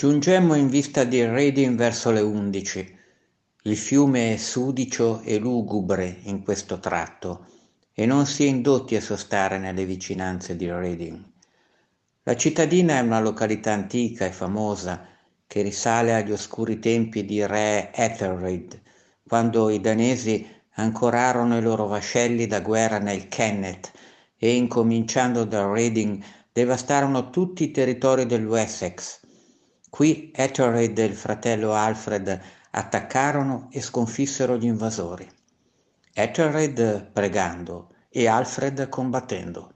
Giungemmo in vista di Reading verso le undici. Il fiume è sudicio e lugubre in questo tratto e non si è indotti a sostare nelle vicinanze di Reading. La cittadina è una località antica e famosa che risale agli oscuri tempi di re Ethelred, quando i danesi ancorarono i loro vascelli da guerra nel Kennet e incominciando da Reading devastarono tutti i territori dell'Essex Qui Ethelred e il fratello Alfred attaccarono e sconfissero gli invasori. Ethelred pregando e Alfred combattendo.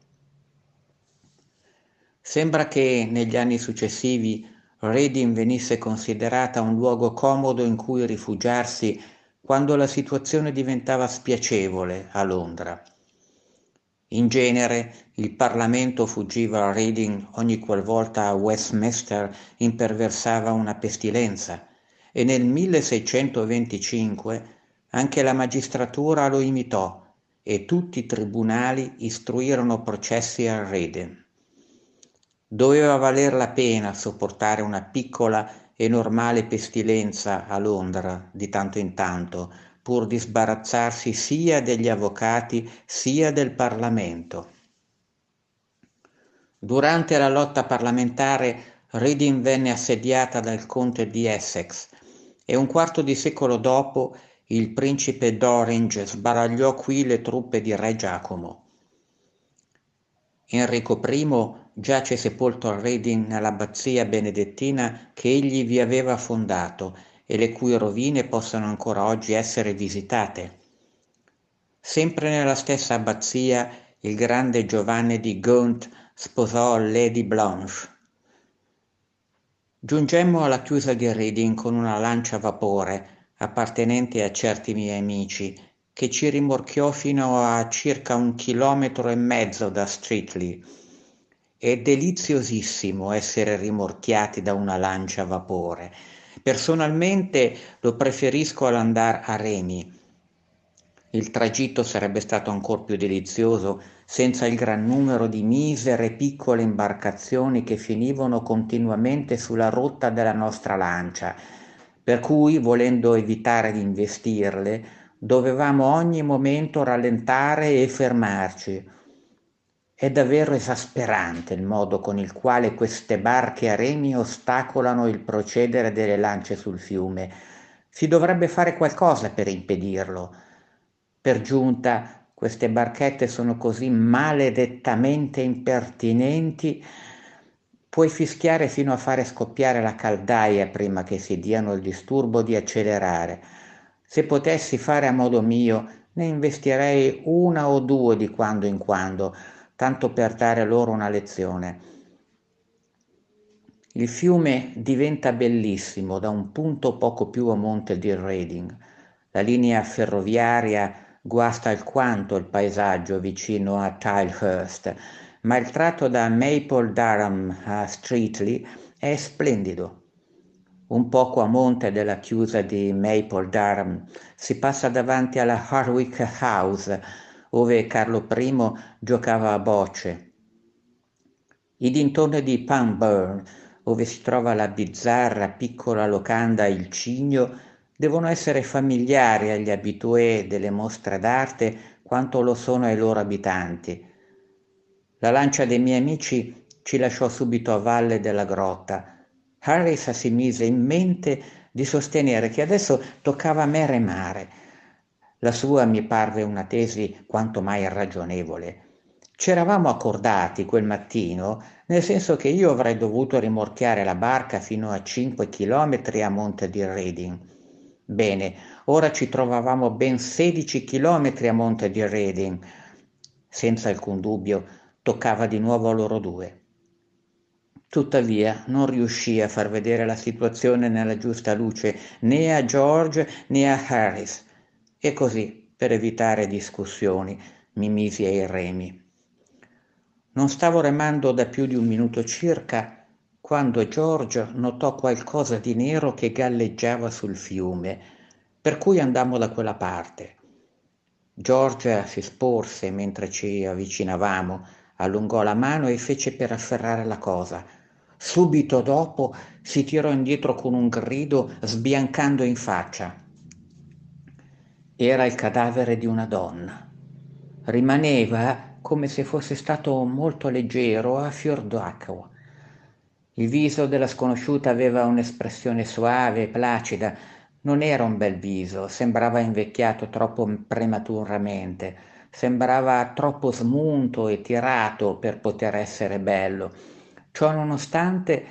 Sembra che negli anni successivi Reading venisse considerata un luogo comodo in cui rifugiarsi quando la situazione diventava spiacevole a Londra. In genere il Parlamento fuggiva a Reading ogni qualvolta a Westminster imperversava una pestilenza e nel 1625 anche la magistratura lo imitò e tutti i tribunali istruirono processi a Reading. Doveva valer la pena sopportare una piccola e normale pestilenza a Londra di tanto in tanto pur di sbarazzarsi sia degli avvocati sia del Parlamento. Durante la lotta parlamentare Reading venne assediata dal conte di Essex e un quarto di secolo dopo il principe d'Orange sbaragliò qui le truppe di re Giacomo. Enrico I giace sepolto a Reading nell'abbazia benedettina che egli vi aveva fondato e le cui rovine possono ancora oggi essere visitate. Sempre nella stessa abbazia il grande Giovanni di Gaunt sposò Lady Blanche. Giungemmo alla chiusa di Reading con una lancia a vapore appartenente a certi miei amici che ci rimorchiò fino a circa un chilometro e mezzo da Streatley. È deliziosissimo essere rimorchiati da una lancia a vapore Personalmente lo preferisco all'andare a remi. Il tragitto sarebbe stato ancora più delizioso senza il gran numero di misere piccole imbarcazioni che finivano continuamente sulla rotta della nostra lancia, per cui, volendo evitare di investirle, dovevamo ogni momento rallentare e fermarci è davvero esasperante il modo con il quale queste barche a remi ostacolano il procedere delle lance sul fiume. Si dovrebbe fare qualcosa per impedirlo. Per giunta, queste barchette sono così maledettamente impertinenti, puoi fischiare fino a fare scoppiare la caldaia prima che si diano il disturbo di accelerare. Se potessi fare a modo mio, ne investirei una o due di quando in quando, tanto per dare loro una lezione. Il fiume diventa bellissimo da un punto poco più a monte di Reading. La linea ferroviaria guasta alquanto il paesaggio vicino a Tilehurst, ma il tratto da Maple Durham a Streatley è splendido. Un poco a monte della chiusa di Maple Durham si passa davanti alla Harwick House, ove Carlo I giocava a bocce. I dintorni di Pangburn, dove si trova la bizzarra piccola locanda Il Cigno, devono essere familiari agli abitué delle mostre d'arte quanto lo sono ai loro abitanti. La lancia dei miei amici ci lasciò subito a valle della grotta. Harris si mise in mente di sostenere che adesso toccava a me remare la sua mi parve una tesi quanto mai ragionevole. C'eravamo accordati quel mattino, nel senso che io avrei dovuto rimorchiare la barca fino a 5 chilometri a monte di Reading. Bene, ora ci trovavamo ben 16 chilometri a monte di Reading. Senza alcun dubbio, toccava di nuovo a loro due. Tuttavia non riuscì a far vedere la situazione nella giusta luce né a George né a Harris e così, per evitare discussioni, mi misi ai remi. Non stavo remando da più di un minuto circa quando George notò qualcosa di nero che galleggiava sul fiume, per cui andammo da quella parte. George si sporse mentre ci avvicinavamo, allungò la mano e fece per afferrare la cosa Subito dopo si tirò indietro con un grido sbiancando in faccia. Era il cadavere di una donna. Rimaneva come se fosse stato molto leggero a fior d'acqua. Il viso della sconosciuta aveva un'espressione suave e placida. Non era un bel viso, sembrava invecchiato troppo prematuramente, sembrava troppo smunto e tirato per poter essere bello Ciò nonostante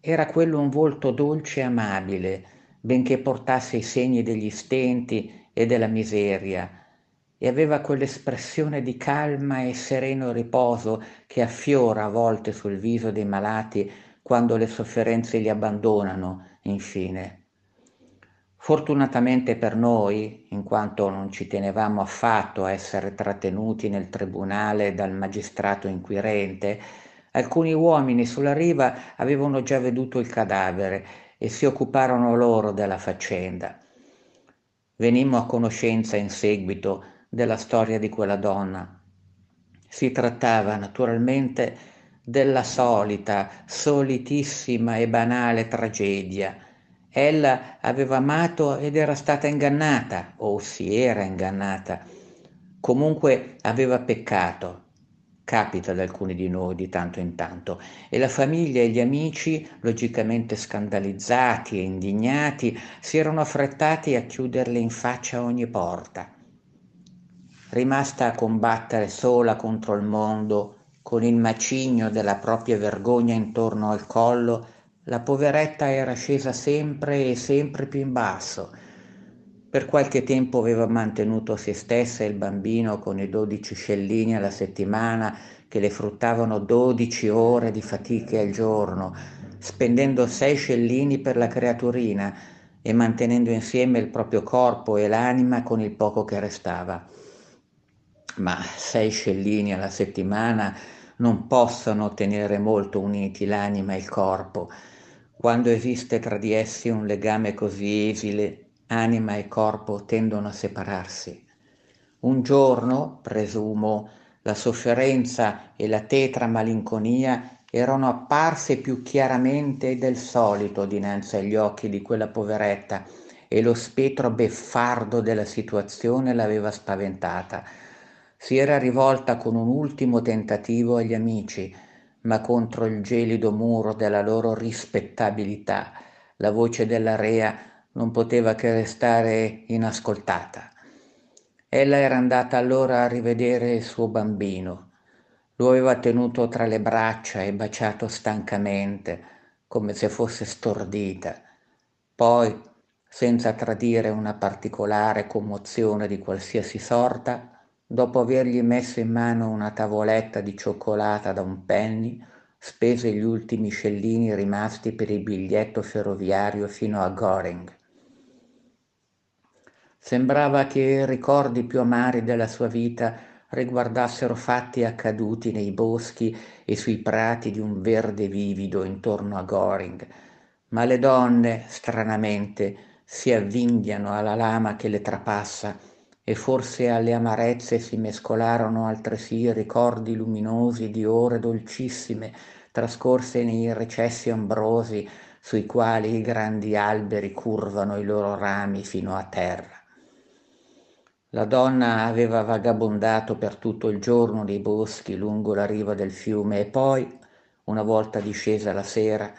era quello un volto dolce e amabile, benché portasse i segni degli stenti e della miseria, e aveva quell'espressione di calma e sereno riposo che affiora a volte sul viso dei malati quando le sofferenze li abbandonano, infine. Fortunatamente per noi, in quanto non ci tenevamo affatto a essere trattenuti nel tribunale dal magistrato inquirente, Alcuni uomini sulla riva avevano già veduto il cadavere e si occuparono loro della faccenda. Venimmo a conoscenza in seguito della storia di quella donna. Si trattava naturalmente della solita, solitissima e banale tragedia. Ella aveva amato ed era stata ingannata, o si era ingannata. Comunque aveva peccato capita ad alcuni di noi di tanto in tanto, e la famiglia e gli amici, logicamente scandalizzati e indignati, si erano affrettati a chiuderle in faccia ogni porta. Rimasta a combattere sola contro il mondo, con il macigno della propria vergogna intorno al collo, la poveretta era scesa sempre e sempre più in basso, per qualche tempo aveva mantenuto se stessa e il bambino con i dodici scellini alla settimana che le fruttavano dodici ore di fatiche al giorno, spendendo sei scellini per la creaturina e mantenendo insieme il proprio corpo e l'anima con il poco che restava. Ma sei scellini alla settimana non possono tenere molto uniti l'anima e il corpo, quando esiste tra di essi un legame così esile anima e corpo tendono a separarsi. Un giorno, presumo, la sofferenza e la tetra malinconia erano apparse più chiaramente del solito dinanzi agli occhi di quella poveretta e lo spettro beffardo della situazione l'aveva spaventata. Si era rivolta con un ultimo tentativo agli amici, ma contro il gelido muro della loro rispettabilità la voce della rea non poteva che restare inascoltata. Ella era andata allora a rivedere il suo bambino. Lo aveva tenuto tra le braccia e baciato stancamente, come se fosse stordita. Poi, senza tradire una particolare commozione di qualsiasi sorta, dopo avergli messo in mano una tavoletta di cioccolata da un penny, spese gli ultimi scellini rimasti per il biglietto ferroviario fino a Goring. Sembrava che i ricordi più amari della sua vita riguardassero fatti accaduti nei boschi e sui prati di un verde vivido intorno a Goring, ma le donne, stranamente, si avvinghiano alla lama che le trapassa e forse alle amarezze si mescolarono altresì ricordi luminosi di ore dolcissime trascorse nei recessi ombrosi sui quali i grandi alberi curvano i loro rami fino a terra. La donna aveva vagabondato per tutto il giorno nei boschi lungo la riva del fiume e poi, una volta discesa la sera,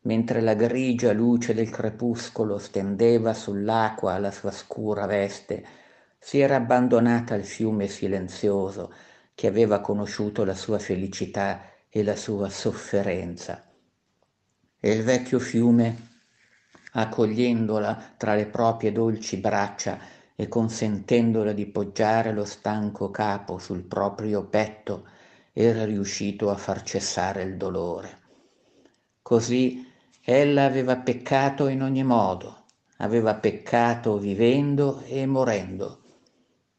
mentre la grigia luce del crepuscolo stendeva sull'acqua la sua scura veste, si era abbandonata al fiume silenzioso che aveva conosciuto la sua felicità e la sua sofferenza. E il vecchio fiume, accogliendola tra le proprie dolci braccia, e consentendole di poggiare lo stanco capo sul proprio petto, era riuscito a far cessare il dolore. Così ella aveva peccato in ogni modo, aveva peccato vivendo e morendo.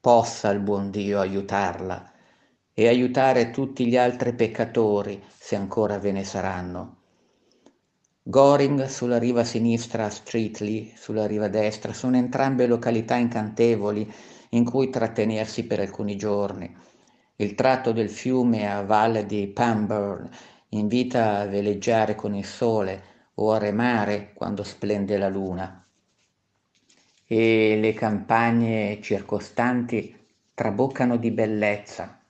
Possa il buon Dio aiutarla e aiutare tutti gli altri peccatori, se ancora ve ne saranno. Goring sulla riva sinistra, Streatley sulla riva destra, sono entrambe località incantevoli in cui trattenersi per alcuni giorni. Il tratto del fiume a valle di Pamburn invita a veleggiare con il sole o a remare quando splende la luna. E le campagne circostanti traboccano di bellezza.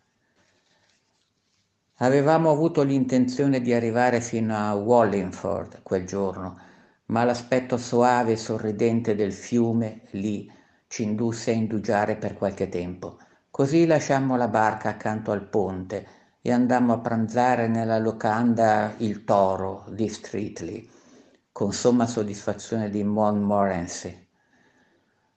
Avevamo avuto l'intenzione di arrivare fino a Wallingford quel giorno, ma l'aspetto soave e sorridente del fiume lì ci indusse a indugiare per qualche tempo. Così lasciammo la barca accanto al ponte e andammo a pranzare nella locanda Il Toro di Streatley, con somma soddisfazione di Montmorency.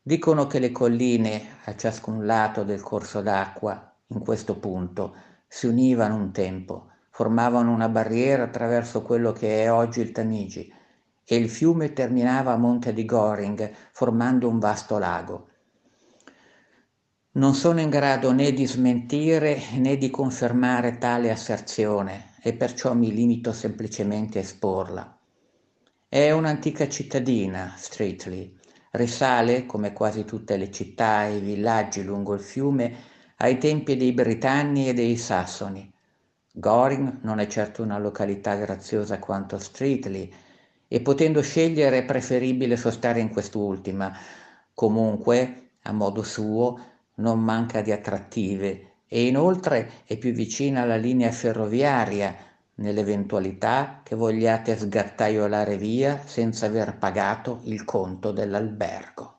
Dicono che le colline a ciascun lato del corso d'acqua, in questo punto, si univano un tempo, formavano una barriera attraverso quello che è oggi il Tamigi, e il fiume terminava a Monte di Goring, formando un vasto lago. Non sono in grado né di smentire né di confermare tale asserzione e perciò mi limito semplicemente a esporla. È un'antica cittadina, Streatley. Risale, come quasi tutte le città e i villaggi lungo il fiume, ai tempi dei Britanni e dei Sassoni. Goring non è certo una località graziosa quanto Streatley e potendo scegliere è preferibile sostare in quest'ultima. Comunque, a modo suo, non manca di attrattive e inoltre è più vicina alla linea ferroviaria nell'eventualità che vogliate sgattaiolare via senza aver pagato il conto dell'albergo.